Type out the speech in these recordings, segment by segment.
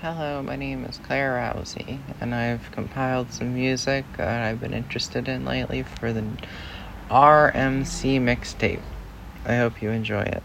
Hello, my name is Claire Rousay, and I've compiled some music that I've been interested in lately for the RMC mixtape. I hope you enjoy it.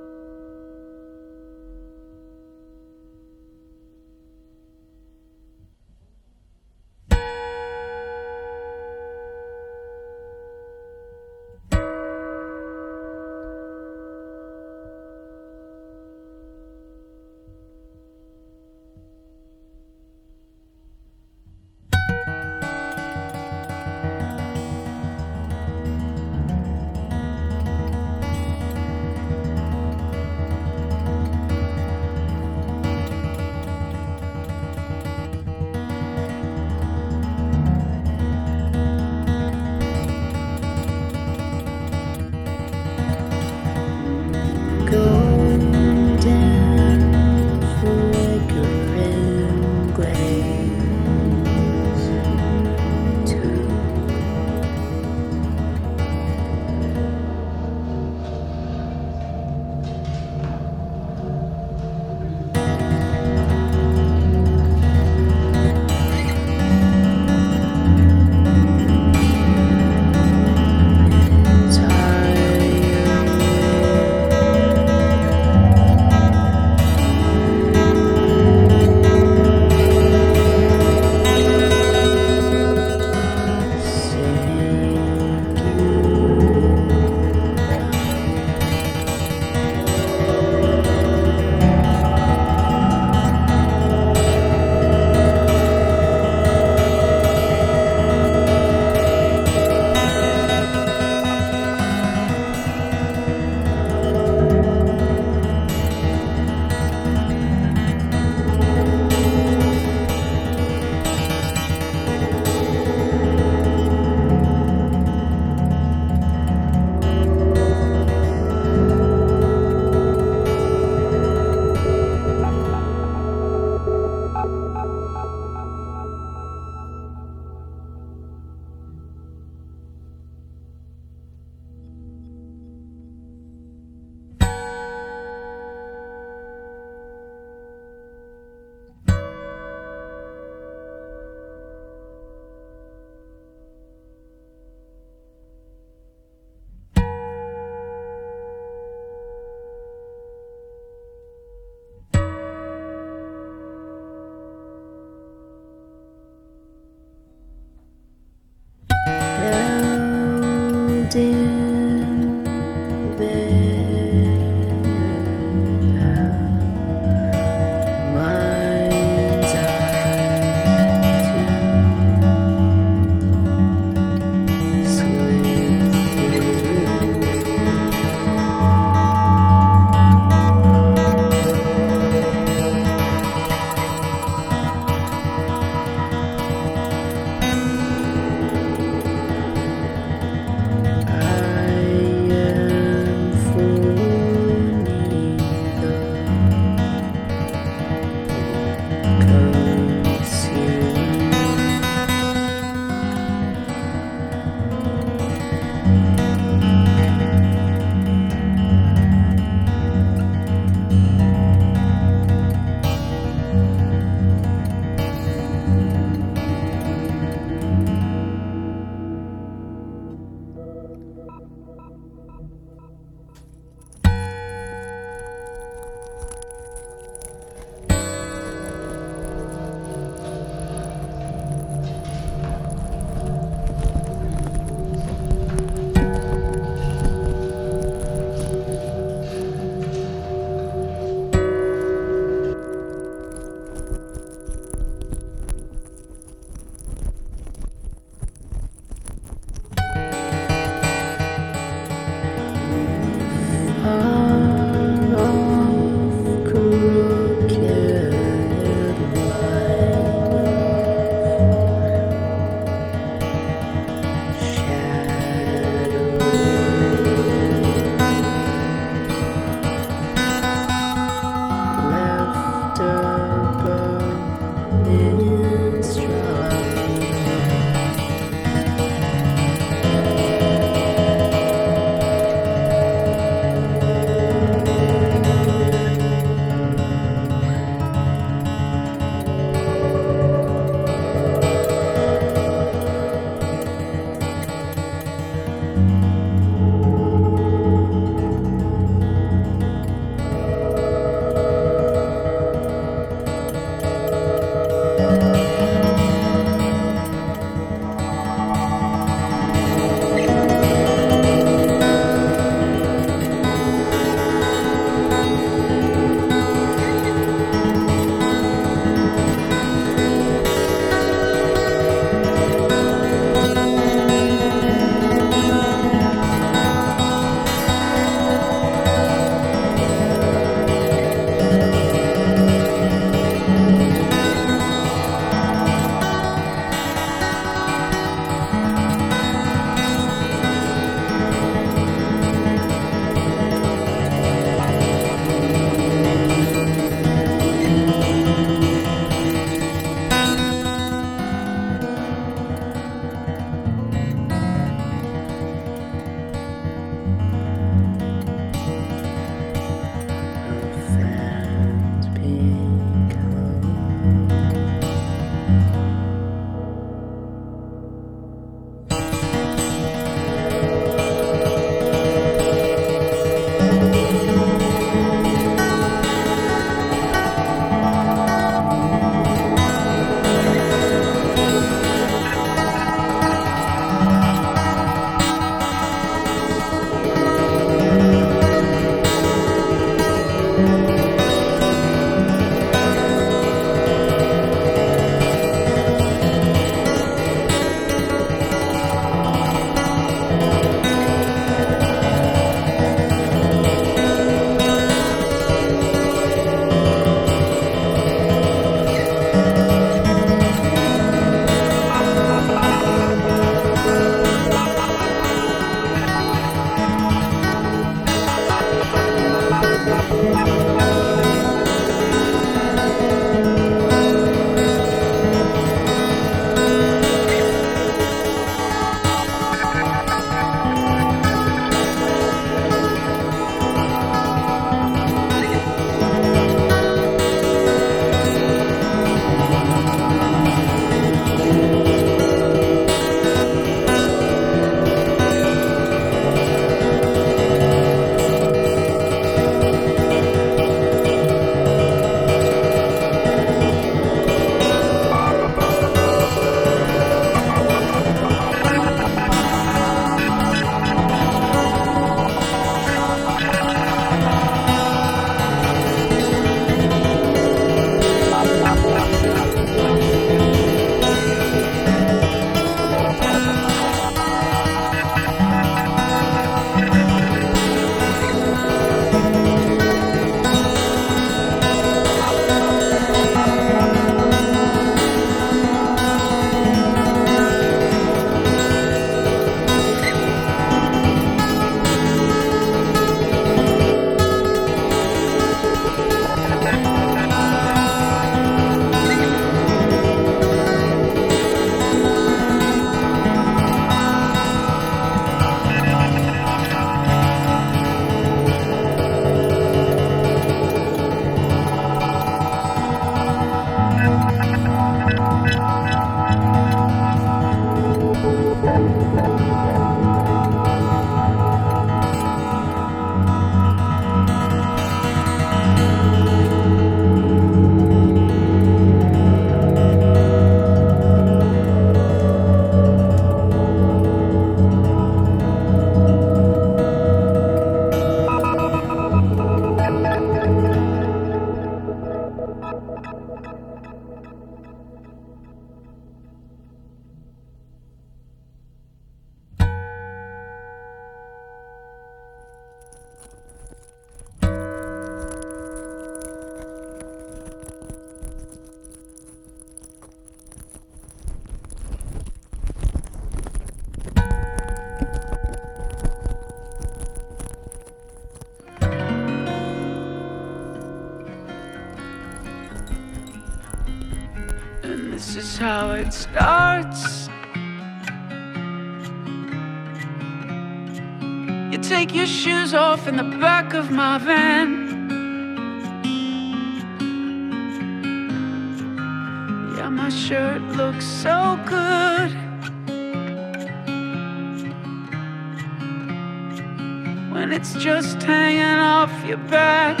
just hanging off your back.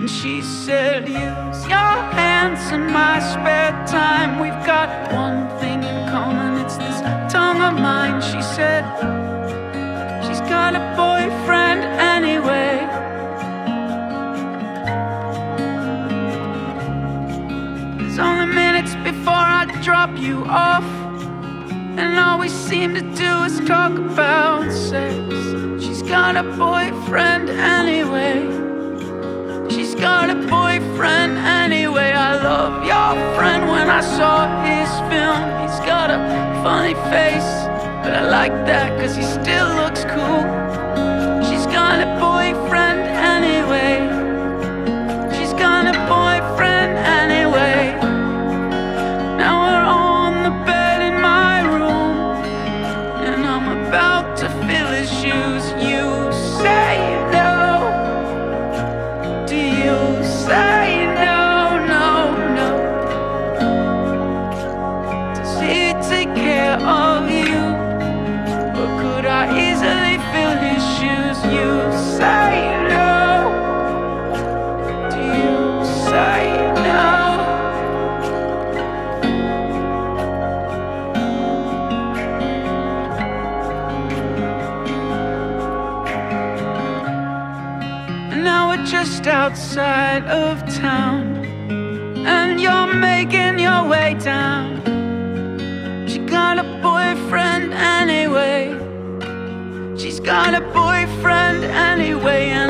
And she said, use your hands in my space. we seem to do is talk about sex. She's got a boyfriend anyway. She's got a boyfriend anyway. I love your friend when I saw his film. He's got a funny face, but I like that cause he still looks cool. She's got a boyfriend anyway. side of town and you're making your way down. She got a boyfriend anyway. She's got a boyfriend anyway.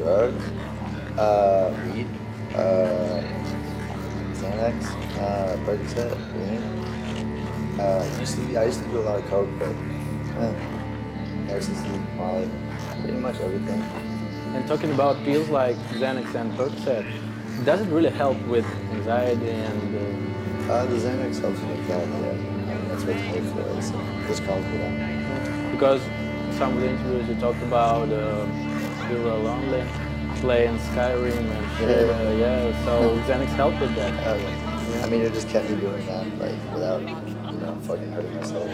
drug? Uh, weed. Uh, Xanax. Uh, Percocet. Lean. Uh, used to be, I used to do a lot of coke, but eh, ecstasy, Molly, pretty much everything. And talking about pills like Xanax and Percocet, does it really help with anxiety and Uh, the Xanax helps with that. Yeah, that's what it's made for. It's me down. uh, because some of the interviews you talked about uh, were lonely, playing Skyrim and Yeah. yeah. So Xanax helped with that. Uh, I mean, it just kept me doing that, like without, you know, fucking hurting myself.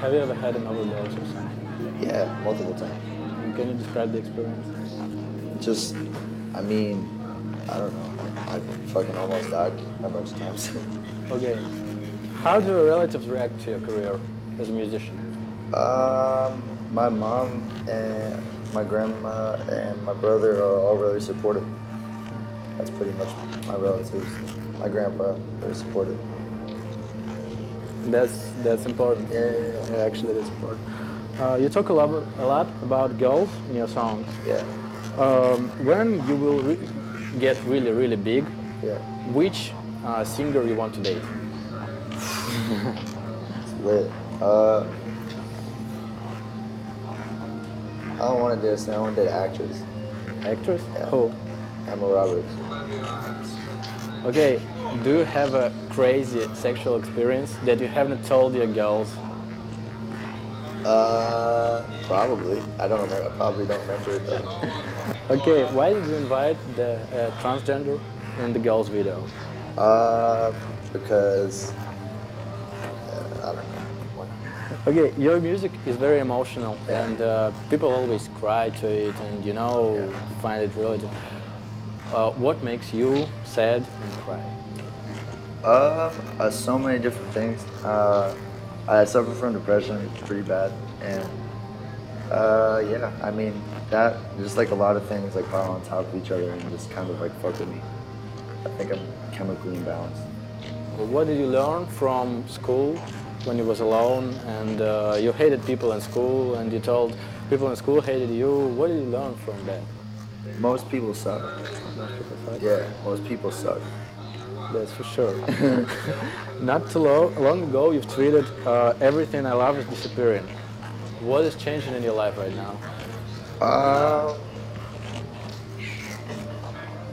Have you ever had an overdose or something? Yeah, multiple times. Can you describe the experience? Just, I mean, I don't know. I fucking almost died a bunch of times. Okay. How do your relatives react to your career as a musician? um, my mom and my grandma and my brother are all really supportive. That's pretty much my relatives. My grandpa, very supportive. That's that's important. Yeah, yeah, yeah. Actually, that's important. Uh, you talk a lot, a lot about girls in your songs. Yeah, Um, when you will re- get really, really big, yeah. which uh, singer you want to date? It's lit. Uh, I don't want to a singer, I want to do an actress. Actress? Yeah. Who? Emma Roberts. Okay. Do you have a crazy sexual experience that you haven't told your girls? Uh, probably. I don't remember. I probably don't remember it though. Okay. Why did you invite the uh, transgender in the girls' video? Uh, because Okay, your music is very emotional, and uh, people always cry to it, and you know, find it really. Uh, what makes you sad and cry? Uh, uh, so many different things. Uh, I suffer from depression pretty bad, and uh, yeah, I mean that just like a lot of things like pile on top of each other and just kind of like fuck with me. I think I'm chemically imbalanced. What did you learn from school when you was alone and uh, you hated people in school and you told people in school hated you? What did you learn from that? Most people suck. Yeah, most people suck. That's for sure. Not too long, long ago, you've tweeted, uh, "Everything I love is disappearing." What is changing in your life right now? Uh,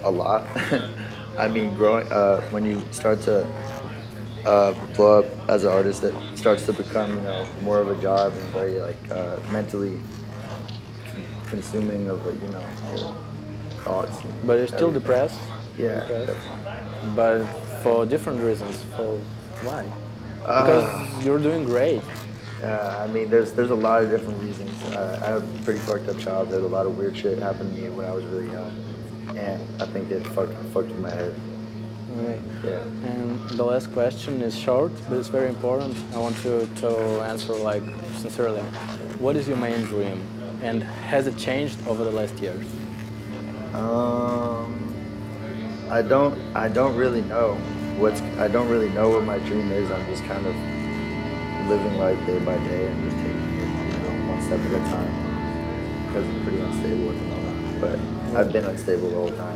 a lot. I mean, growing uh, when you start to uh, blow up as an artist, it starts to become you know more of a job and very like uh, mentally consuming of like, you know thoughts. But you're still everything. depressed. Yeah. depressed. But for different reasons. For why? Uh, Because you're doing great. Uh, I mean, there's there's a lot of different reasons. Uh, I had a pretty fucked up childhood. A lot of weird shit happened to me when I was really young, and I think it fucked fucked with my head. Right. Yeah. And the last question is short, but it's very important. I want you to answer like sincerely. What is your main dream, and has it changed over the last years? Um, I don't I don't really know what's I don't really know what my dream is. I'm just kind of living life day by day and just taking it you know one step at a time because I'm pretty unstable at the moment. But I've been unstable the whole time.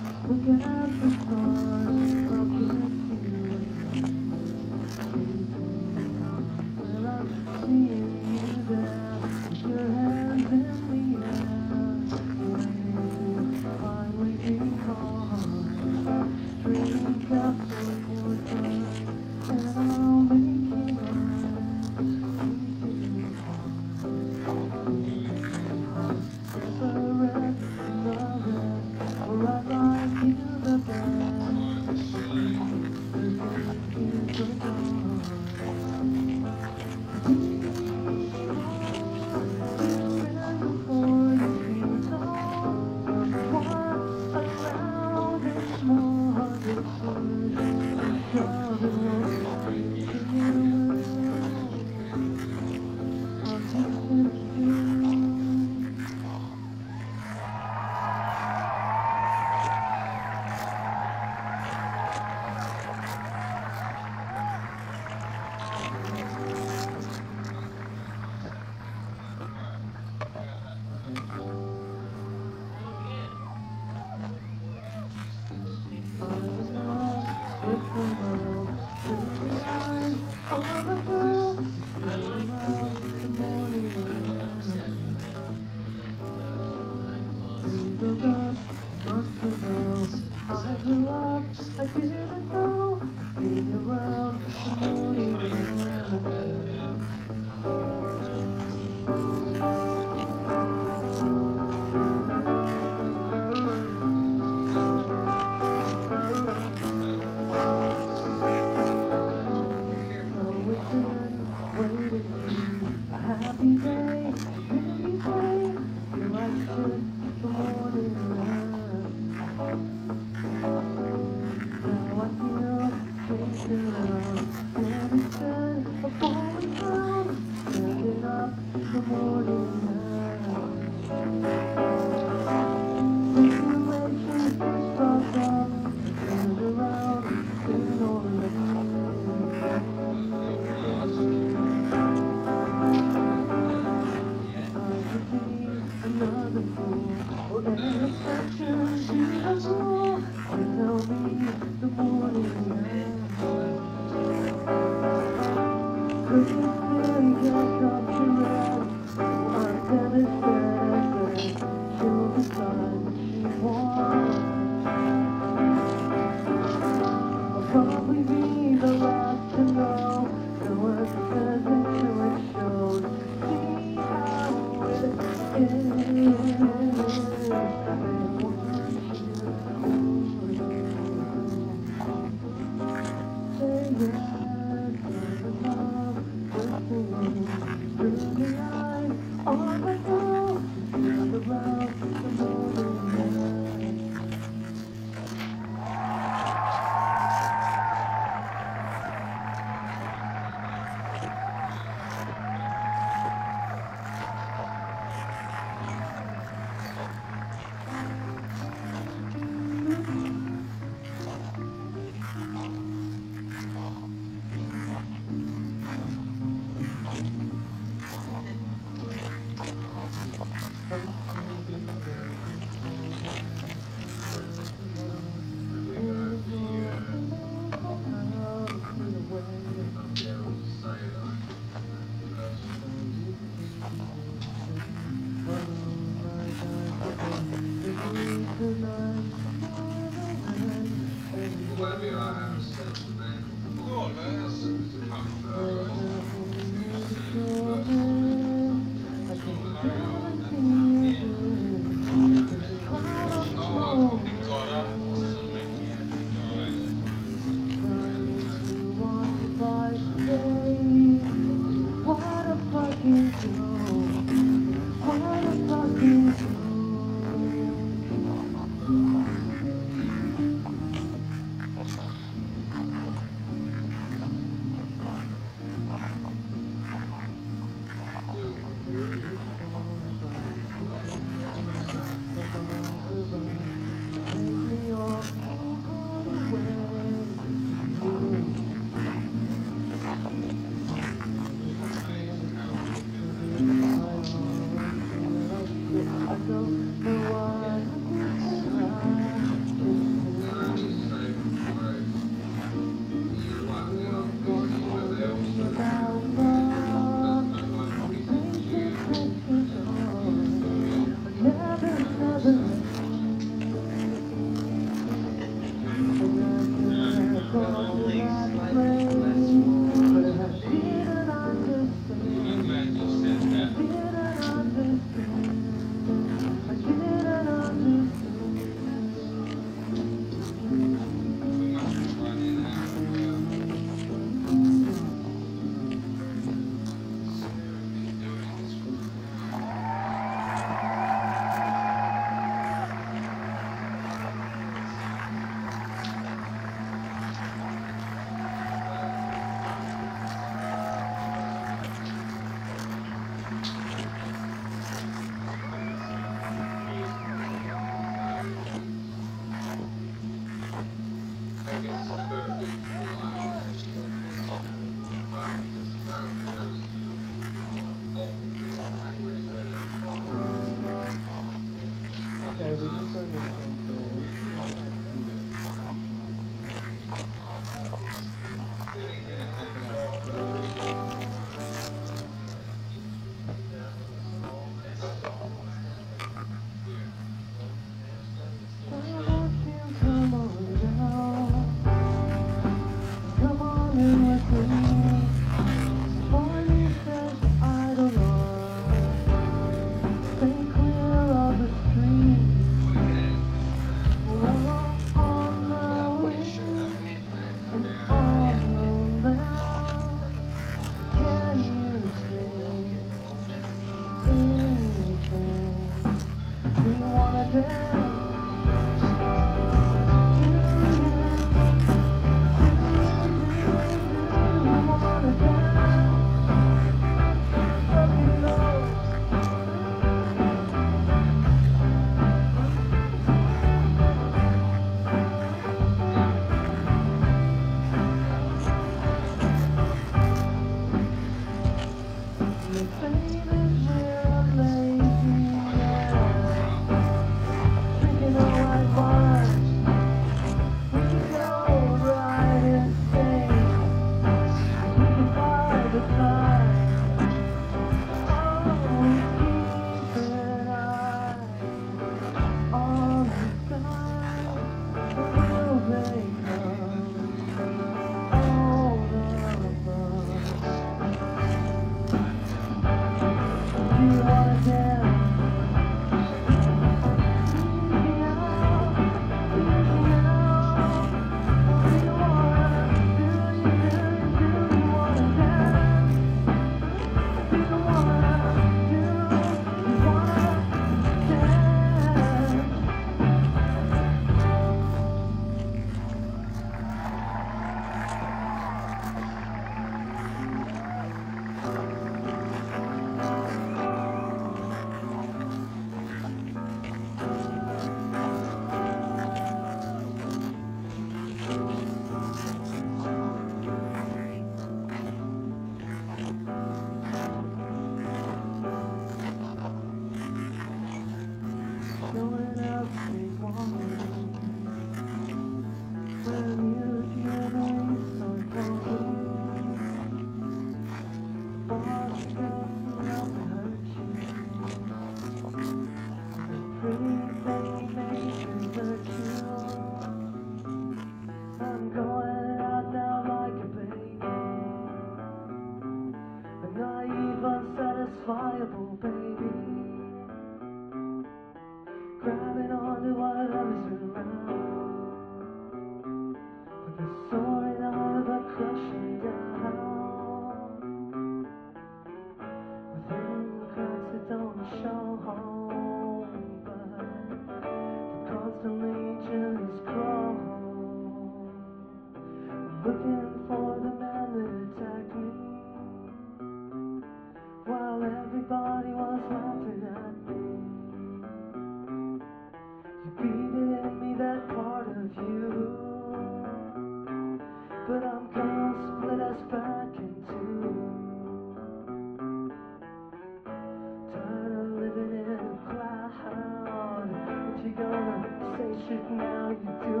Now, you do